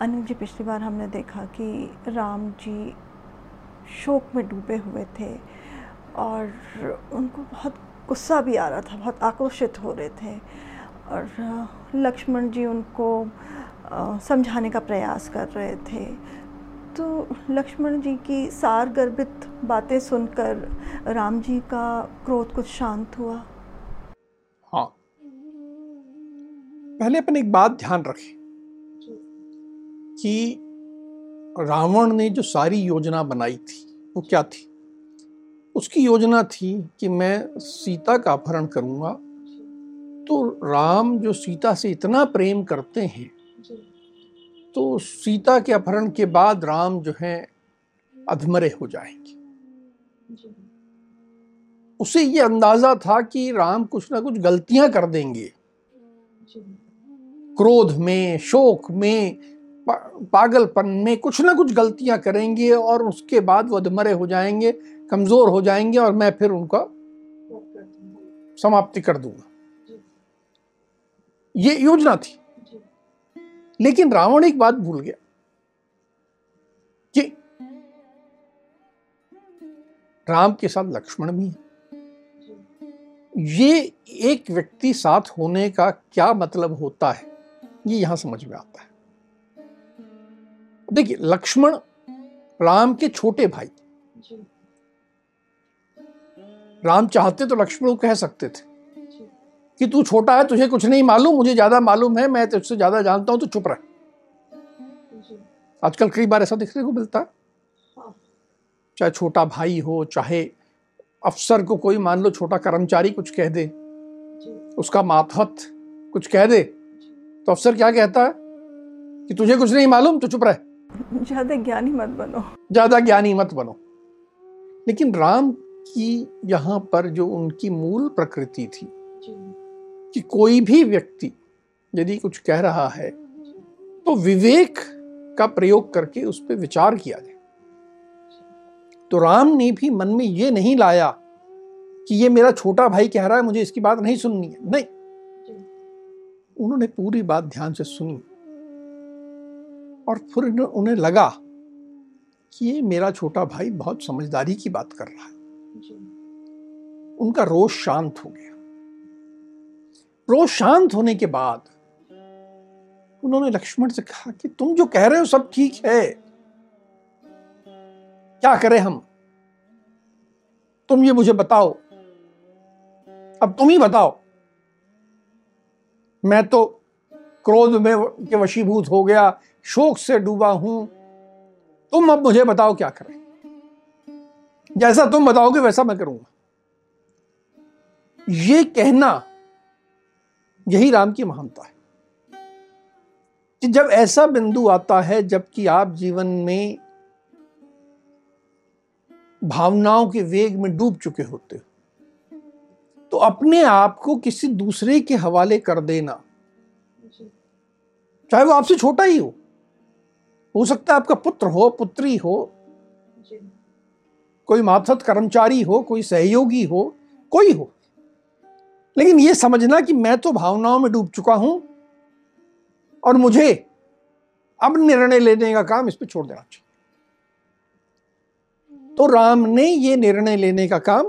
अनिल जी, पिछली बार हमने देखा कि राम जी शोक में डूबे हुए थे और उनको बहुत गुस्सा भी आ रहा था, बहुत आक्रोशित हो रहे थे। और लक्ष्मण जी उनको समझाने का प्रयास कर रहे थे। तो लक्ष्मण जी की सार गर्भित बातें सुनकर राम जी का क्रोध कुछ शांत हुआ। हाँ। पहले अपन एक बात ध्यान रखें। कि रावण ने जो सारी योजना बनाई थी, वो क्या थी? उसकी योजना थी कि मैं सीता का अपहरण करूँगा। तो राम जो सीता से इतना प्रेम करते हैं तो सीता के अपहरण के बाद राम जो है, अधमरे हो जाएँगे। उसे ये अंदाज़ा था कि राम कुछ ना कुछ गलतियाँ कर देंगे। क्रोध में, शोक में पागलपन में कुछ ना कुछ गलतियाँ करेंगे और उसके बाद वो अधमरे हो जाएँगे, कमज़ोर हो जाएँगे और मैं फिर उनका समाप्ति कर दूँगा। ये योजना थी। लेकिन रावण एक बात भूल गया कि राम के साथ लक्ष्मण भी है। ये एक व्यक्ति साथ होने का क्या मतलब होता है, ये यहाँ समझ में आता है। देखिए लक्ष्मण राम के छोटे भाई। राम चाहते तो लक्ष्मण को कह सकते थे। कि तू छोटा है तुझे कुछ नहीं मालूम मुझे ज़्यादा मालूम है मैं तुझसे ज़्यादा जानता हूँ तो चुप रह। आजकल कई बार ऐसा देखने को मिलता। है। हाँ। चाहे छोटा भाई हो चाहे अफसर को कोई मान लो छोटा कर्मचारी कुछ कह दे। उसका मातहत कुछ कह दे। तो अफसर क्या कहता है? कि तुझे कुछ नहीं मालूम तो चुप रह। ज़्यादा ज्ञानी मत बनो। ज़्यादा ज्ञानी मत बनो। लेकिन राम की यहाँ पर जो उनकी मूल प्रकृति थी कि कोई भी व्यक्ति यदि कुछ कह रहा है तो विवेक का प्रयोग करके उस पर विचार किया जाए। तो राम ने भी मन में ये नहीं लाया कि ये मेरा छोटा भाई कह रहा है मुझे इसकी बात नहीं सुननी है। नहीं। उन्होंने पूरी बात ध्यान से सुनी। और फिर उन्हें लगा कि ये मेरा छोटा भाई बहुत समझदारी की बात कर रहा है। उनका रोष शांत हो गया। रोष शांत होने के बाद उन्होंने लक्ष्मण से कहा कि तुम जो कह रहे हो सब ठीक है। क्या करें हम? तुम ये मुझे बताओ। अब तुम ही बताओ। मैं तो क्रोध में के वशीभूत हो गया शोक से डूबा हूँ। तुम अब मुझे बताओ क्या करें। जैसा तुम बताओगे वैसा मैं करूँगा। ये कहना यही राम की महानता है। कि जब ऐसा बिंदु आता है जबकि आप जीवन में भावनाओं के वेग में डूब चुके होते हो तो अपने आप को किसी दूसरे के हवाले कर देना। चाहे वो आपसे छोटा ही हो हो सकता है आपका पुत्र हो पुत्री हो कोई माथत कर्मचारी हो कोई सहयोगी हो कोई हो। लेकिन यह समझना कि मैं तो भावनाओं में डूब चुका हूँ और मुझे अब निर्णय लेने का काम इस पर छोड़ देना चाहिए। तो राम ने यह निर्णय लेने का काम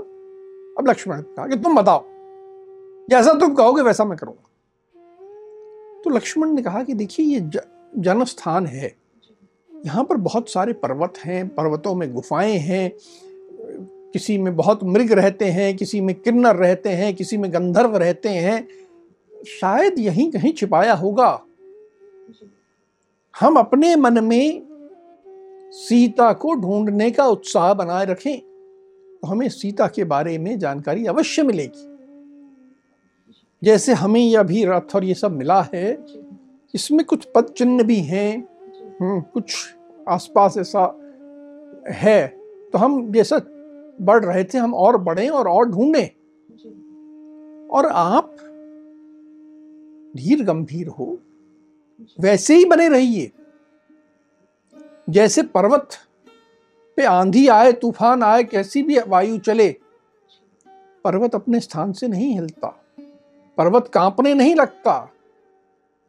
अब लक्ष्मण ने कहा कि तुम बताओ जैसा तुम कहोगे वैसा मैं करूँगा। तो लक्ष्मण ने कहा कि देखिए ये जन्म स्थान है। यहाँ पर बहुत सारे पर्वत हैं पर्वतों में गुफाएँ हैं किसी में बहुत मृग रहते हैं किसी में किन्नर रहते हैं किसी में गंधर्व रहते हैं। शायद यहीं कहीं छिपाया होगा। हम अपने मन में सीता को ढूँढने का उत्साह बनाए रखें तो हमें सीता के बारे में जानकारी अवश्य मिलेगी। जैसे हमें यह भी रथ और ये सब मिला है इसमें कुछ पद चिन्ह भी हैं। कुछ आसपास ऐसा है तो हम जैसा बढ़ रहे थे हम और बढ़े और और ढूंढें। और आप धीर गंभीर हो वैसे ही बने रहिए। जैसे पर्वत पे आंधी आए तूफ़ान आए कैसी भी वायु चले पर्वत अपने स्थान से नहीं हिलता। पर्वत कांपने नहीं लगता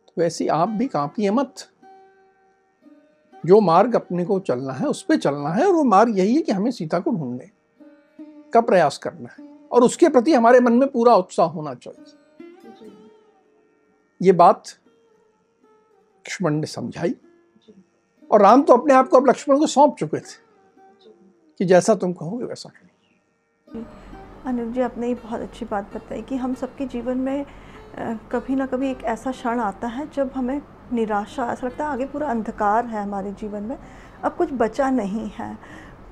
तो वैसे आप भी कांपिए मत। जो मार्ग अपने को चलना है उस पर चलना है और वो मार्ग यही है कि हमें सीता को ढूँढने का प्रयास करना है और उसके प्रति हमारे मन में पूरा उत्साह होना चाहिए। ये बात लक्ष्मण ने समझाई। और राम तो अपने आप को अब लक्ष्मण को सौंप चुके थे कि जैसा तुम कहोगे वैसा करेंगे अनिल जी आपने ये बहुत अच्छी बात बताई कि हम सबके जीवन में कभी ना कभी एक ऐसा क्षण आता है जब हमें निराशा, ऐसा लगता है आगे पूरा अंधकार है हमारे जीवन में, अब कुछ बचा नहीं है।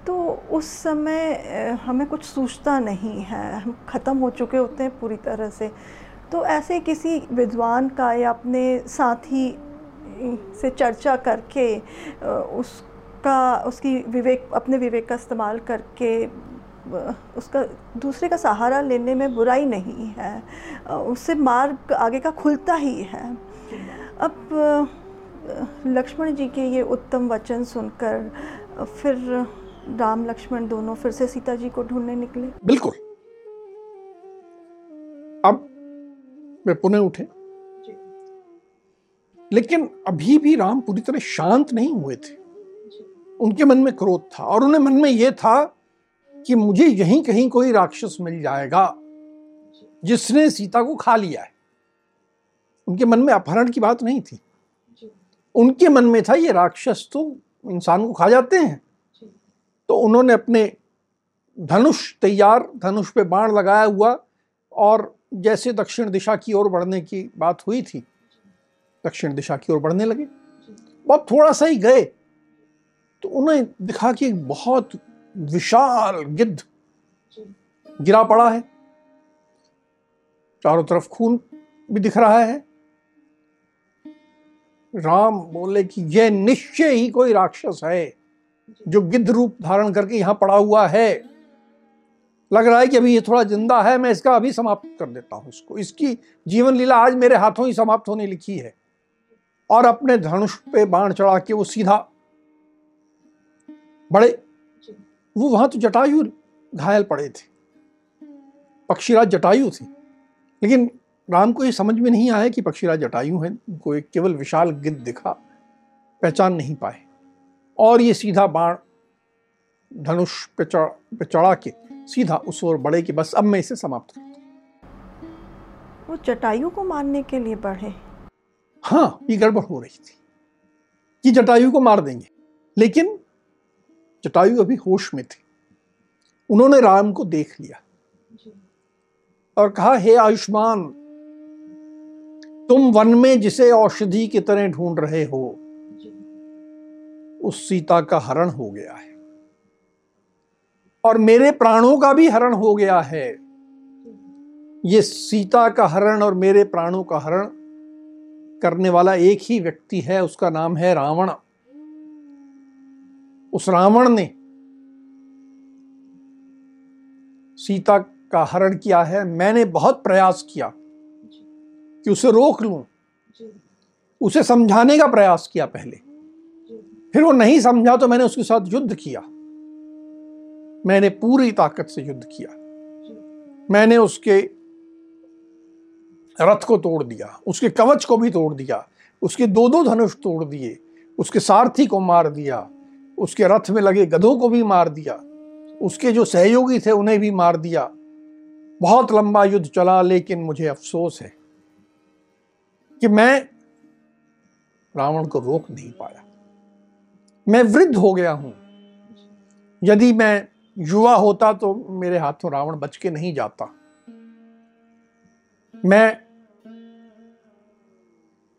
तो उस समय हमें कुछ सूझता नहीं है, हम ख़त्म हो चुके होते हैं पूरी तरह से। तो ऐसे किसी विद्वान का या अपने साथी से चर्चा करके उसका, उसकी विवेक, अपने विवेक का इस्तेमाल करके उसका, दूसरे का सहारा लेने में बुराई नहीं है। उससे मार्ग आगे का खुलता ही है। अब लक्ष्मण जी के ये उत्तम वचन सुनकर फिर राम लक्ष्मण दोनों फिर से सीता जी को ढूँढने निकले। बिल्कुल। अब वे पुनः उठे। लेकिन अभी भी राम पूरी तरह शांत नहीं हुए थे। उनके मन में क्रोध था और उन्हें मन में यह था कि मुझे यहीं कहीं कोई राक्षस मिल जाएगा जिसने सीता को खा लिया है। उनके मन में अपहरण की बात नहीं थी। उनके मन में था ये राक्षस तो इंसान को खा जाते हैं। तो उन्होंने अपने धनुष तैयार धनुष पे बाण लगाया हुआ और जैसे दक्षिण दिशा की ओर बढ़ने की बात हुई थी दक्षिण दिशा की ओर बढ़ने लगे। बहुत थोड़ा सा ही गए। तो उन्हें दिखा कि एक बहुत विशाल गिद्ध गिरा पड़ा है। चारों तरफ़ खून भी दिख रहा है। राम बोले कि यह निश्चय ही कोई राक्षस है जो गिद्ध रूप धारण करके यहाँ पड़ा हुआ है। लग रहा है कि अभी ये थोड़ा ज़िंदा है, मैं इसका अभी समाप्त कर देता हूँ इसको। इसकी जीवन लीला आज मेरे हाथों ही समाप्त होने लिखी है। और अपने धनुष पे बाण चढ़ा के वो सीधा बड़े, वो वहाँ तो जटायु घायल पड़े थे। पक्षीराज जटायु थी, लेकिन राम को ये समझ में नहीं आया कि पक्षीराज जटायु है उनको एक केवल विशाल गिद्ध दिखा पहचान नहीं पाए। और ये सीधा बाण धनुष पे चढ़ा के सीधा उस ओर बढ़े कि बस अब मैं इसे समाप्त कर वो जटायु को मारने के लिए बढ़े। हाँ ये गड़बड़ हो रही थी कि जटायु को मार देंगे। लेकिन जटायु अभी होश में थे। उन्होंने राम को देख लिया और कहा हे आयुष्मान तुम वन में जिसे औषधि की तरह ढूंढ रहे हो उस सीता का हरण हो गया है। और मेरे प्राणों का भी हरण हो गया है। ये सीता का हरण और मेरे प्राणों का हरण करने वाला एक ही व्यक्ति है उसका नाम है रावण। उस रावण ने सीता का हरण किया है। मैंने बहुत प्रयास किया। कि उसे रोक लूँ। उसे समझाने का प्रयास किया पहले। फिर वो नहीं समझा तो मैंने उसके साथ युद्ध किया। मैंने पूरी ताकत से युद्ध किया। मैंने उसके रथ को तोड़ दिया उसके कवच को भी तोड़ दिया उसके दो दो धनुष तोड़ दिए उसके सारथी को मार दिया उसके रथ में लगे गधों को भी मार दिया उसके जो सहयोगी थे उन्हें भी मार दिया। बहुत लंबा युद्ध चला लेकिन मुझे अफसोस है कि मैं रावण को रोक नहीं पाया। मैं वृद्ध हो गया हूँ। यदि मैं युवा होता तो मेरे हाथों रावण बच के नहीं जाता। मैं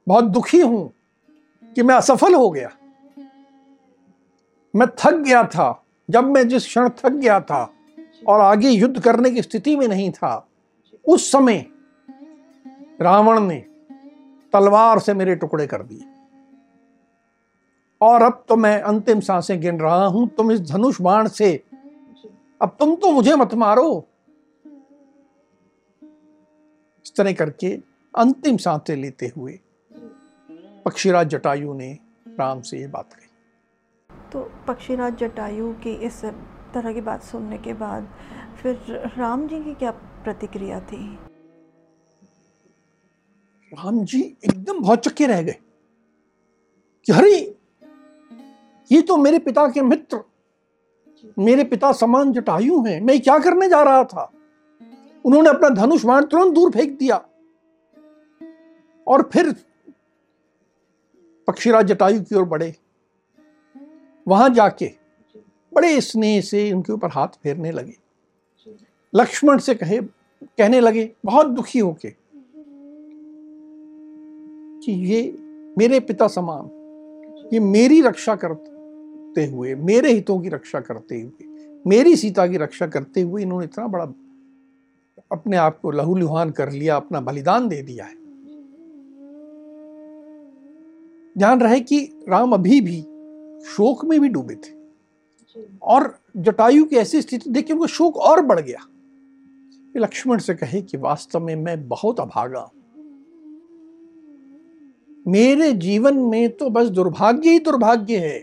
बहुत दुखी हूँ कि मैं असफल हो गया। मैं थक गया था। जब मैं जिस क्षण थक गया था और आगे युद्ध करने की स्थिति में नहीं था, उस समय रावण ने तलवार से मेरे टुकड़े कर दिए। और अब तो मैं अंतिम साँसें गिन रहा हूँ, तुम इस धनुष बाण से। अब तुम तो मुझे मत मारो। इस तरह करके अंतिम साँसें लेते हुए पक्षीराज जटायु ने राम से ये बात कही। तो पक्षीराज जटायु की इस तरह की बात सुनने के बाद फिर राम जी की क्या प्रतिक्रिया थी? राम जी एकदम बहुत चक्के रह गए कि अरे ये तो मेरे पिता के मित्र, मेरे पिता समान जटायु हैं, मैं क्या करने जा रहा था? उन्होंने अपना धनुष बाण तुरंत दूर फेंक दिया। और फिर पक्षीराज जटायु की ओर बढ़े। वहाँ जाके बड़े स्नेह से उनके ऊपर हाथ फेरने लगे। लक्ष्मण से कहे, कहने लगे, बहुत दुखी होके कि ये मेरे पिता समान, ये मेरी रक्षा करते हुए, मेरे हितों की रक्षा करते हुए, मेरी सीता की रक्षा करते हुए इन्होंने इतना बड़ा अपने आप को लहू लुहान कर लिया, अपना बलिदान दे दिया है। ध्यान रहे कि राम अभी भी शोक में भी डूबे थे। और जटायु की ऐसी स्थिति देख के उनको शोक और बढ़ गया। लक्ष्मण से कहे कि वास्तव में मैं बहुत अभागा मेरे जीवन में तो बस दुर्भाग्य ही दुर्भाग्य है।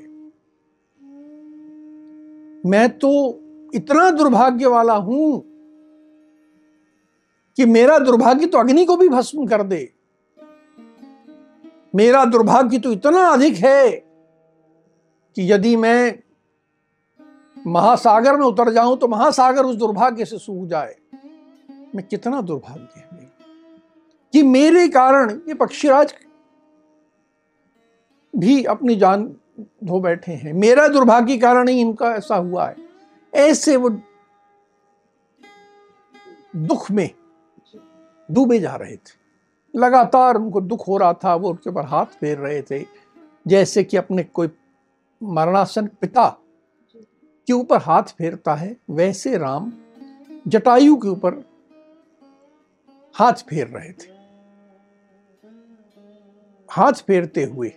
मैं तो इतना दुर्भाग्य वाला हूँ कि मेरा दुर्भाग्य तो अग्नि को भी भस्म कर दे। मेरा दुर्भाग्य तो इतना अधिक है कि यदि मैं महासागर में उतर जाऊँ तो महासागर उस दुर्भाग्य से सूख जाए। मैं कितना दुर्भाग्य है कि मेरे कारण ये पक्षीराज भी अपनी जान धो बैठे हैं। मेरा दुर्भाग्य कारण ही इनका ऐसा हुआ है। ऐसे वो दुख में डूबे जा रहे थे। लगातार उनको दुख हो रहा था, वो उनके ऊपर हाथ फेर रहे थे। जैसे कि अपने कोई मरणासन पिता के ऊपर हाथ फेरता है, वैसे राम जटायु के ऊपर हाथ फेर रहे थे। हाथ फेरते हुए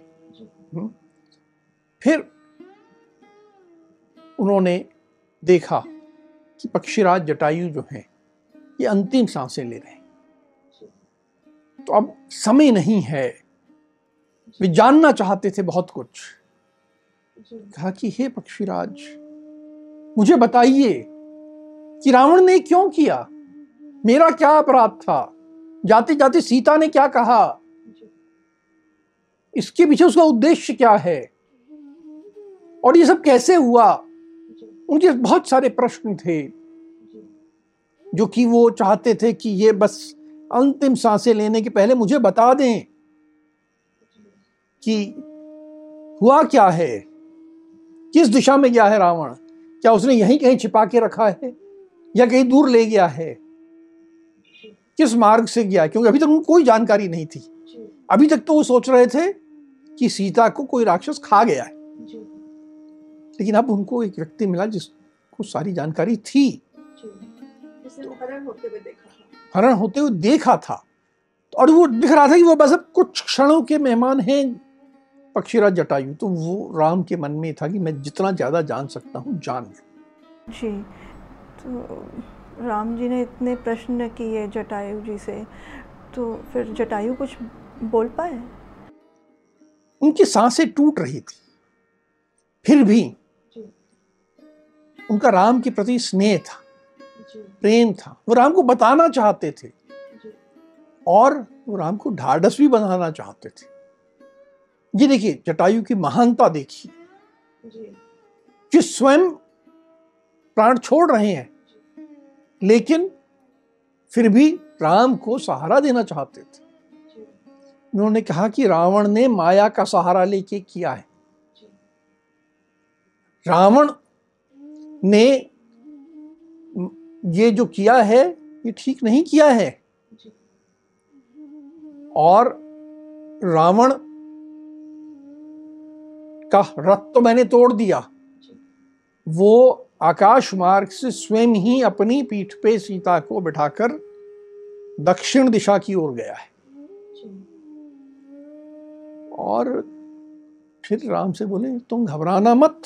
फिर उन्होंने देखा कि पक्षीराज जटायु जो हैं ये अंतिम साँसें ले रहे हैं। तो अब समय नहीं है। वे जानना चाहते थे बहुत कुछ। कहा कि हे पक्षीराज मुझे बताइए कि रावण ने क्यों किया? मेरा क्या अपराध था? जाते जाते सीता ने क्या कहा? इसके पीछे उसका उद्देश्य क्या है? और ये सब कैसे हुआ? उनके बहुत सारे प्रश्न थे। जो कि वो चाहते थे कि ये बस अंतिम साँसें लेने के पहले मुझे बता दें कि हुआ क्या है? किस दिशा में गया है रावण? क्या उसने यहीं कहीं छिपा के रखा है? या कहीं दूर ले गया है? किस मार्ग से गया? क्योंकि अभी तक उनको कोई जानकारी नहीं थी। अभी तक तो वो सोच रहे थे कि सीता को कोई राक्षस खा गया है। लेकिन अब उनको एक व्यक्ति मिला जिसको सारी जानकारी थी। हरण होते हुए देखा हरण होते हुए देखा था। और वो दिख रहा था कि वो बस अब कुछ क्षणों के मेहमान हैं पक्षीराज जटायु। तो वो राम के मन में था कि मैं जितना ज़्यादा जान सकता हूँ जान लू। जी। तो राम जी ने इतने प्रश्न किए जटायु जी से तो फिर जटायु कुछ बोल पाए? उनकी साँसें टूट रही थी। फिर भी उनका राम के प्रति स्नेह था प्रेम था। वो राम को बताना चाहते थे। और वो राम को ढाढ़स भी बनाना चाहते थे। ये देखिए जटायु की महानता देखिए। कि स्वयं प्राण छोड़ रहे हैं। लेकिन फिर भी राम को सहारा देना चाहते थे। उन्होंने कहा कि रावण ने माया का सहारा लेके किया है। रावण ने ये जो किया है, ये ठीक नहीं किया है। और रावण का रथ तो मैंने तोड़ दिया। वो आकाश मार्ग से स्वयं ही अपनी पीठ पे सीता को बिठाकर दक्षिण दिशा की ओर गया है। और फिर राम से बोले, तुम घबराना मत।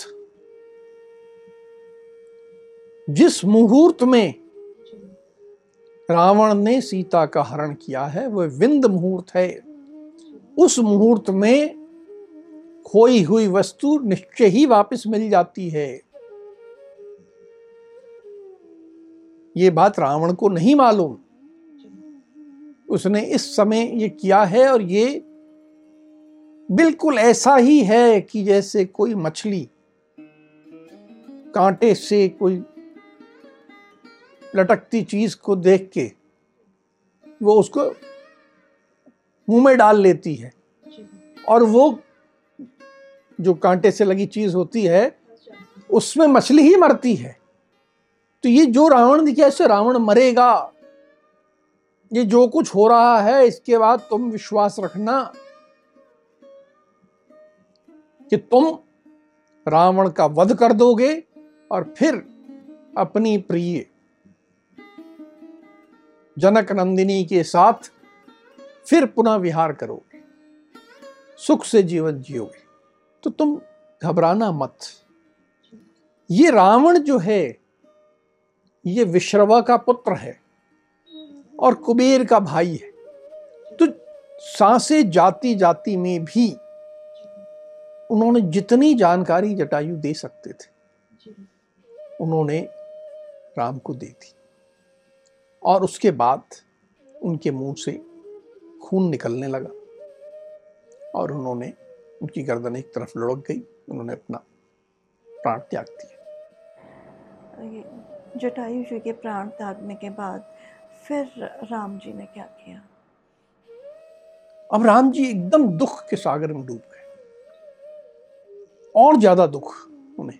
जिस मुहूर्त में रावण ने सीता का हरण किया है, वह विंद मुहूर्त है। उस मुहूर्त में खोई हुई वस्तु निश्चय ही वापस मिल जाती है। ये बात रावण को नहीं मालूम। उसने इस समय ये किया है और ये बिल्कुल ऐसा ही है कि जैसे कोई मछली कांटे से कोई लटकती चीज़ को देख के वो उसको मुँह में डाल लेती है। और वो जो कांटे से लगी चीज़ होती है, उसमें मछली ही मरती है। तो ये जो रावण दिखा इससे रावण मरेगा। ये जो कुछ हो रहा है, इसके बाद तुम विश्वास रखना। कि तुम रावण का वध कर दोगे और फिर अपनी प्रिय जनक नंदिनी के साथ फिर पुनः विहार करोगे, सुख से जीवन जियोगे। तो तुम घबराना मत। ये रावण जो है, ये विश्रवा का पुत्र है और कुबेर का भाई है। तो सांसे जाति जाति में भी उन्होंने जितनी जानकारी जटायु दे सकते थे उन्होंने राम को दे दी। और उसके बाद उनके मुँह से खून निकलने लगा और उन्होंने उनकी गर्दन एक तरफ़ लुढ़क गई उन्होंने अपना प्राण त्याग दिया। जटायु जी के प्राण त्यागने के बाद फिर राम जी ने क्या किया? अब राम जी एकदम दुख के सागर में डूब गए। और ज़्यादा दुख उन्हें।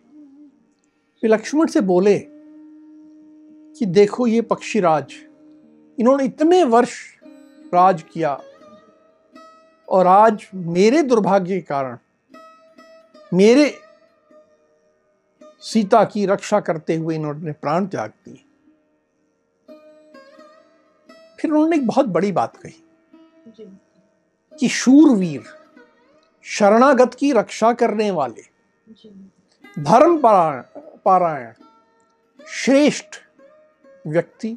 फिर लक्ष्मण से बोले कि देखो ये पक्षीराज इन्होंने इतने वर्ष राज किया और आज मेरे दुर्भाग्य के कारण मेरे सीता की रक्षा करते हुए इन्होंने प्राण त्याग दिए। फिर उन्होंने एक बहुत बड़ी बात कही कि शूरवीर शरणागत की रक्षा करने वाले। धर्म पारायण श्रेष्ठ व्यक्ति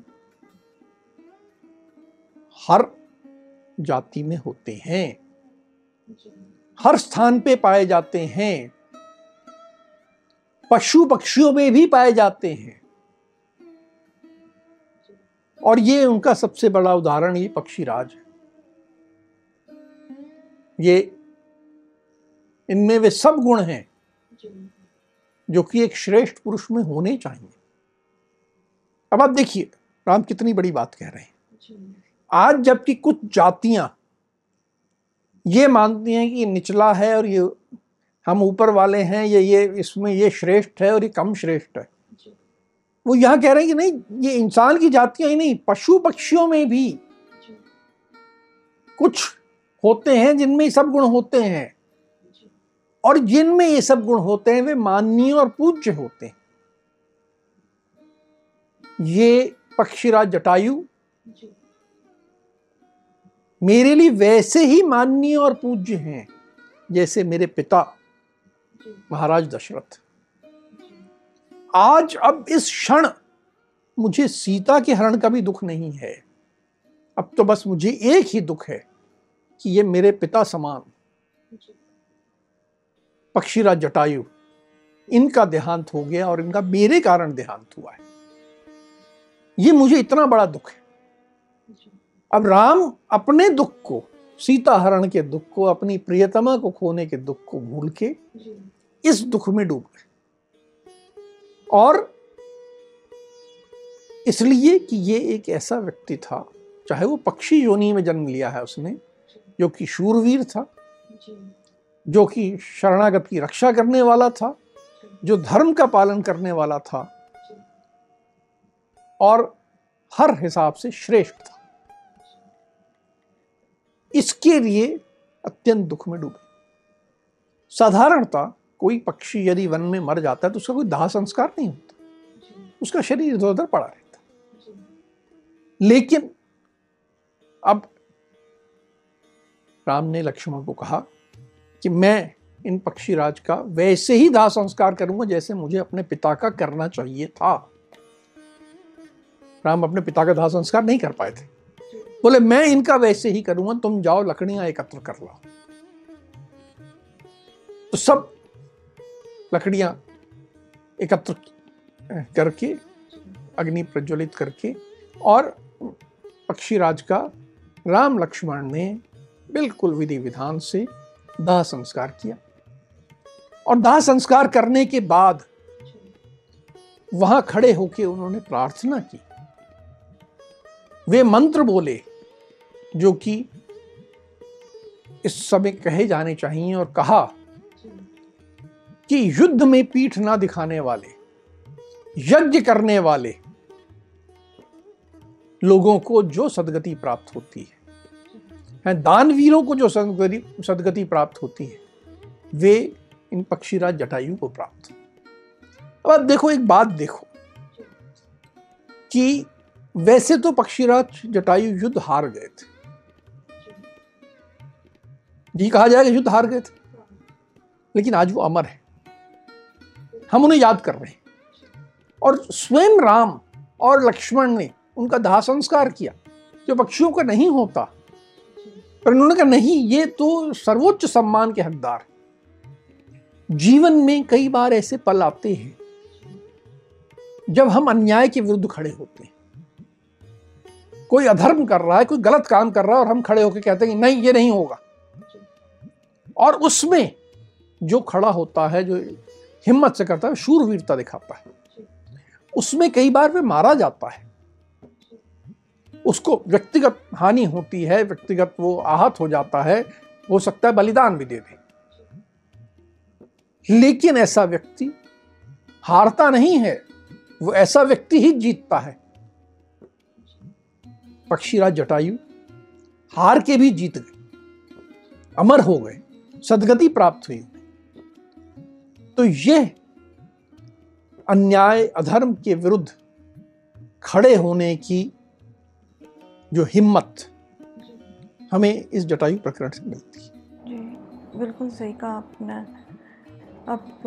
हर जाति में होते हैं। हर स्थान पे पाए जाते हैं। पशु पक्षियों में भी पाए जाते हैं। और ये उनका सबसे बड़ा उदाहरण ये पक्षी राज है। ये इनमें वे सब गुण हैं जो। कि एक श्रेष्ठ पुरुष में होने चाहिए। अब आप देखिए राम कितनी बड़ी बात कह रहे हैं। आज जबकि कुछ जातियाँ ये मानती हैं कि निचला है और ये हम ऊपर वाले हैं ये ये इसमें ये श्रेष्ठ है और ये कम श्रेष्ठ है। वो यहाँ कह रहे हैं कि नहीं ये इंसान की जातियाँ ही नहीं पशु पक्षियों में भी कुछ होते हैं जिनमें सब गुण होते हैं। और जिनमें ये सब गुण होते हैं वे माननीय और पूज्य होते हैं। ये पक्षीराज जटायु मेरे लिए वैसे ही माननीय और पूज्य हैं जैसे मेरे पिता महाराज दशरथ। आज अब इस क्षण मुझे सीता के हरण का भी दुख नहीं है। अब तो बस मुझे एक ही दुख है कि ये मेरे पिता समान। पक्षीराज जटायु इनका देहांत हो गया और इनका मेरे कारण देहांत हुआ है। ये मुझे इतना बड़ा दुख है। अब राम अपने दुख को सीता हरण के दुख को अपनी प्रियतमा को खोने के दुख को भूल के इस दुख में डूब गए। और इसलिए कि ये एक ऐसा व्यक्ति था चाहे वो पक्षी योनि में जन्म लिया है उसने जो। कि शूरवीर था। जो कि शरणागत की रक्षा करने वाला था, जो धर्म का पालन करने वाला था, और हर हिसाब से श्रेष्ठ था। इसके लिए अत्यंत दुख में डूबे। साधारणता कोई पक्षी यदि वन में मर जाता है तो उसका कोई दाह संस्कार नहीं होता। उसका शरीर इधर उधर पड़ा रहता लेकिन अब राम ने लक्ष्मण को कहा कि मैं इन पक्षीराज का वैसे ही दाह संस्कार करूँगा जैसे मुझे अपने पिता का करना चाहिए था। राम अपने पिता का दाह संस्कार नहीं कर पाए थे। बोले, मैं इनका वैसे ही करूँगा, तुम जाओ, लकड़ियाँ एकत्र कर लो तो सब लकड़ियाँ एकत्र करके, अग्नि प्रज्वलित करके, और पक्षीराज का राम लक्ष्मण ने बिल्कुल विधि विधान से दाह संस्कार किया। और दाह संस्कार करने के बाद वहाँ खड़े होकर उन्होंने प्रार्थना की। वे मंत्र बोले, जो कि इस समय कहे जाने चाहिए और कहा कि युद्ध में पीठ ना दिखाने वाले, यज्ञ करने वाले लोगों को जो सदगति प्राप्त होती है। दानवीरों को जो सदगति सदगति प्राप्त होती है, वे इन पक्षीराज जटायु को प्राप्त अब आप देखो, एक बात देखो कि वैसे तो पक्षीराज जटायु युद्ध हार गए थे। जी, कहा जाएगा युद्ध हार गए थे? लेकिन आज वो अमर है। हम उन्हें याद कर रहे हैं। और स्वयं राम और लक्ष्मण ने उनका दाह संस्कार किया। जो पक्षियों का नहीं होता पर उन्होंने कहा, नहीं, ये तो सर्वोच्च सम्मान के हकदार जीवन में कई बार ऐसे पल आते हैं, जब हम अन्याय के विरुद्ध खड़े होते हैं। कोई अधर्म कर रहा है, कोई गलत काम कर रहा है और हम खड़े होकर कहते हैं नहीं, ये नहीं होगा। और उसमें जो खड़ा होता है, जो हिम्मत से करता है, शूरवीरता दिखाता है। उसमें कई बार वे मारा जाता है। उसको व्यक्तिगत हानि होती है, व्यक्तिगत वो आहत हो जाता है, हो सकता है बलिदान भी दे दे। लेकिन ऐसा व्यक्ति हारता नहीं है, वो ऐसा व्यक्ति ही जीतता है। पक्षीराज जटायु हार के भी जीत गए, अमर हो गए, सदगति प्राप्त हुई। तो यह अन्याय, अधर्म के विरुद्ध खड़े होने की जो हिम्मत हमें इस जटायु प्रकरण से मिलती है। जी बिल्कुल सही कहा आपने। अब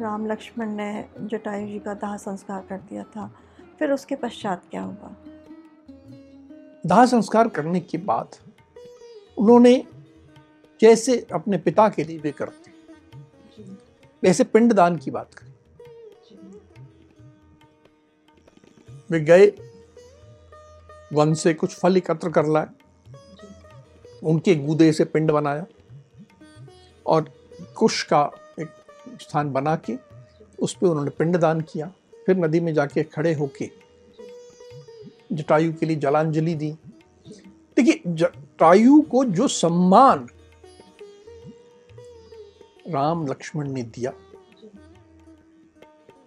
राम लक्ष्मण ने जटायु जी का दाह संस्कार कर दिया था फिर उसके पश्चात क्या हुआ? दाह संस्कार करने के बाद उन्होंने जैसे अपने पिता के लिए वे करते वैसे पिंडदान की बात करें। वे गए वन से कुछ फल एकत्र कर लाए। उनके गूदे से पिंड बनाया और कुश का एक स्थान बना के उस पर उन्होंने पिंडदान किया। फिर नदी में जाके खड़े होके जटायु के लिए जलांजलि दी। देखिए, जटायु को जो सम्मान राम लक्ष्मण ने दिया,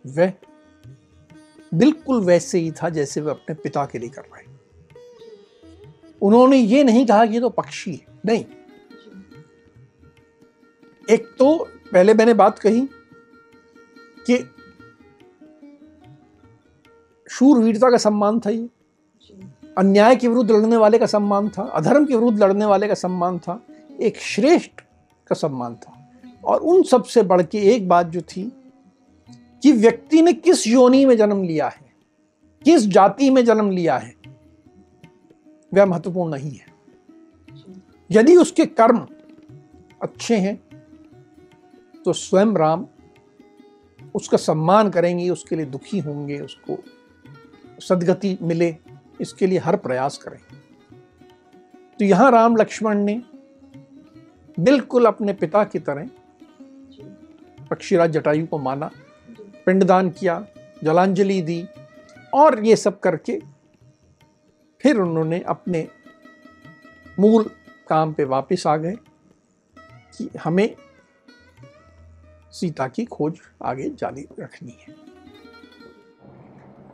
वह बिल्कुल वैसे ही था जैसे वह अपने पिता के लिए कर रहे उन्होंने ये नहीं कहा कि ये तो पक्षी है। नहीं। एक तो पहले मैंने बात कही कि शूरवीरता का सम्मान था ये। अन्याय के विरुद्ध लड़ने वाले का सम्मान था, अधर्म के विरुद्ध लड़ने वाले का सम्मान था, एक श्रेष्ठ का सम्मान था। और उन सबसे बढ़ के एक बात जो थी कि व्यक्ति ने किस योनि में जन्म लिया है, किस जाति में जन्म लिया है वह महत्वपूर्ण नहीं है। यदि उसके कर्म अच्छे हैं तो स्वयं राम उसका सम्मान करेंगे, उसके लिए दुखी होंगे, उसको सदगति मिले, इसके लिए हर प्रयास करें तो यहाँ राम लक्ष्मण ने बिल्कुल अपने पिता की तरह पक्षीराज जटायु को माना, पिंडदान किया, जलांजलि दी और ये सब करके फिर उन्होंने अपने मूल काम पे वापस आ गए कि हमें सीता की खोज आगे जारी रखनी है।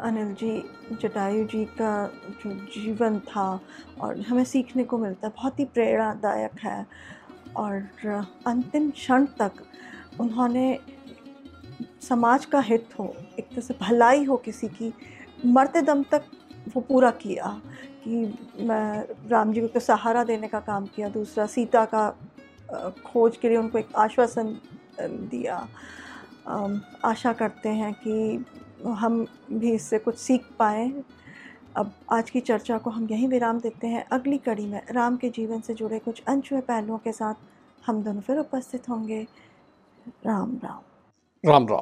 अनिल जी, जटायु जी का जो जीवन था और हमें सीखने को मिलता है बहुत ही प्रेरणादायक है। और अंतिम क्षण तक उन्होंने समाज का हित हो, एक तरह से भलाई हो किसी की मरते दम तक वो पूरा किया कि मैं राम जी को सहारा देने का काम किया, दूसरा सीता का खोज के लिए उनको एक आश्वासन दिया। आशा करते हैं कि हम भी इससे कुछ सीख पाएँ। अब आज की चर्चा को हम यहीं विराम देते हैं। अगली कड़ी में राम के जीवन से जुड़े कुछ अनछुए पहलुओं के साथ हम दोनों फिर उपस्थित होंगे। राम राम। राम राम।